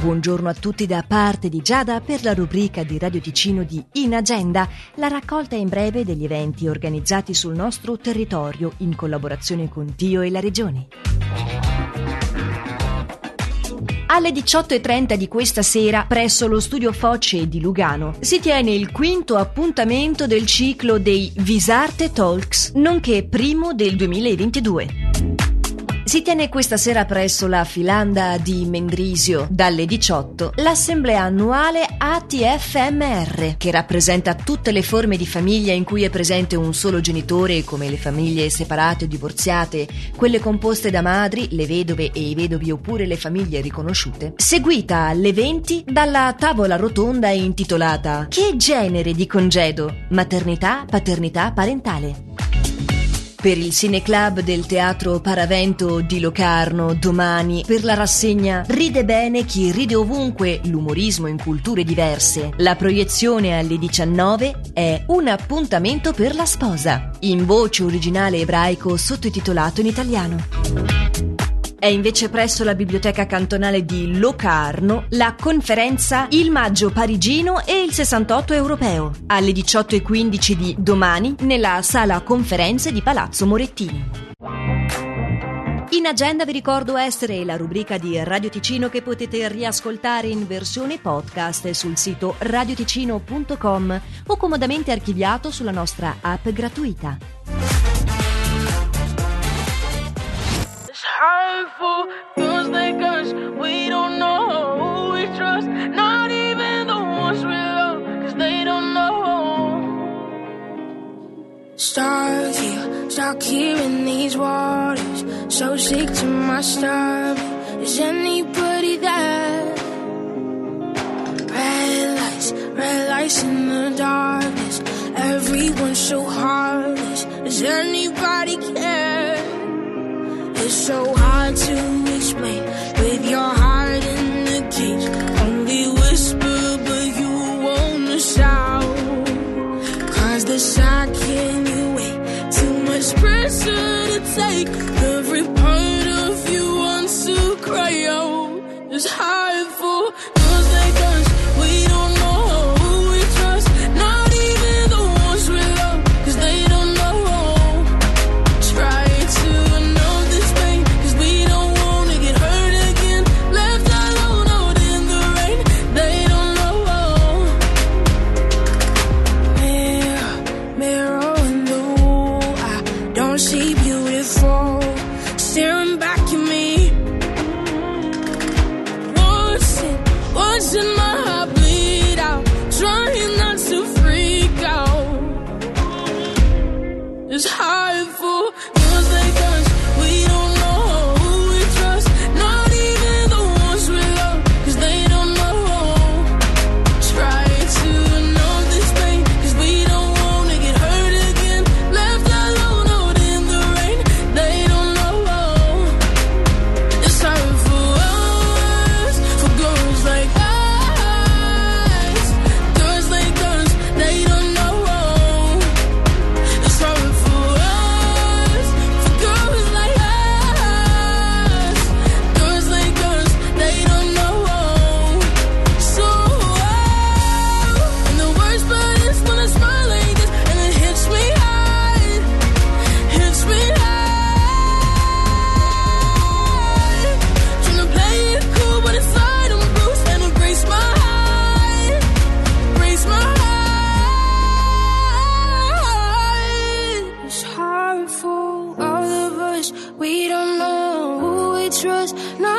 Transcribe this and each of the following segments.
Buongiorno a tutti da parte di Giada per la rubrica di Radio Ticino di In Agenda, la raccolta in breve degli eventi organizzati sul nostro territorio in collaborazione con Dio e la Regione. Alle 18.30 di questa sera, presso lo studio Foce di Lugano, si tiene il quinto appuntamento del ciclo dei Visarte Talks, nonché primo del 2022. Si tiene questa sera presso la Filanda di Mendrisio, dalle 18, l'assemblea annuale ATFMR, che rappresenta tutte le forme di famiglia in cui è presente un solo genitore, come le famiglie separate o divorziate, quelle composte da madri, le vedove e i vedovi oppure le famiglie riconosciute, seguita alle 20 dalla tavola rotonda intitolata Che genere di congedo? Maternità, paternità, parentale? Per il Cineclub del Teatro Paravento di Locarno domani per la rassegna Ride bene chi ride ovunque, l'umorismo in culture diverse. La proiezione alle 19 è un appuntamento per la sposa, in voce originale ebraico sottotitolato in italiano. È invece presso la biblioteca cantonale di Locarno la conferenza Il Maggio Parigino e il 68 Europeo, alle 18.15 di domani nella sala conferenze di Palazzo Morettini. In agenda vi ricordo essere la rubrica di Radio Ticino che potete riascoltare in versione podcast sul sito radioticino.com o comodamente archiviato sulla nostra app gratuita. Feels like us, we don't know who we trust. Not even the ones we love, cause they don't know. Starve here, stuck here in these waters. So sick to my stomach. Is anybody there? Red lights, red lights in the darkness. Everyone's so heartless. Does anybody care? So hard to No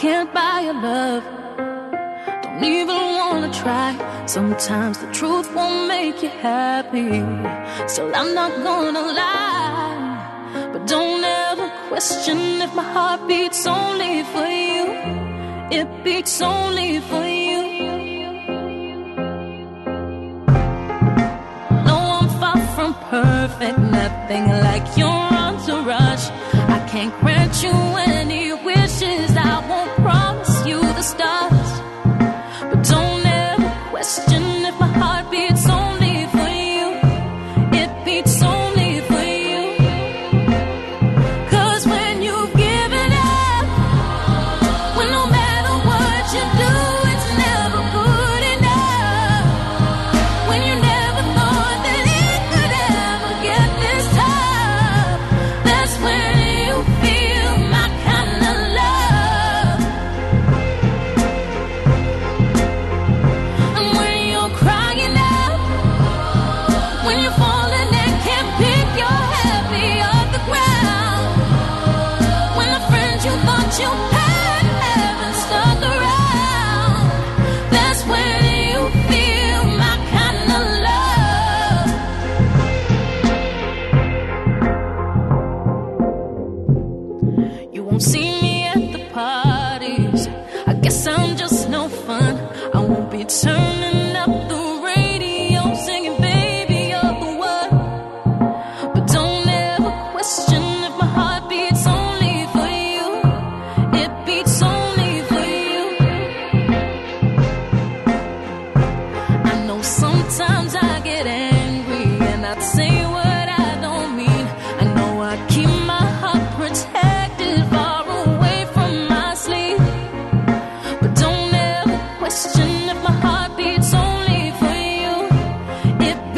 can't buy your love. Don't even wanna try. Sometimes the truth won't make you happy. Still, I'm not gonna lie. But don't ever question if my heart beats only for you. It beats only for you. when you fall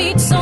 beat so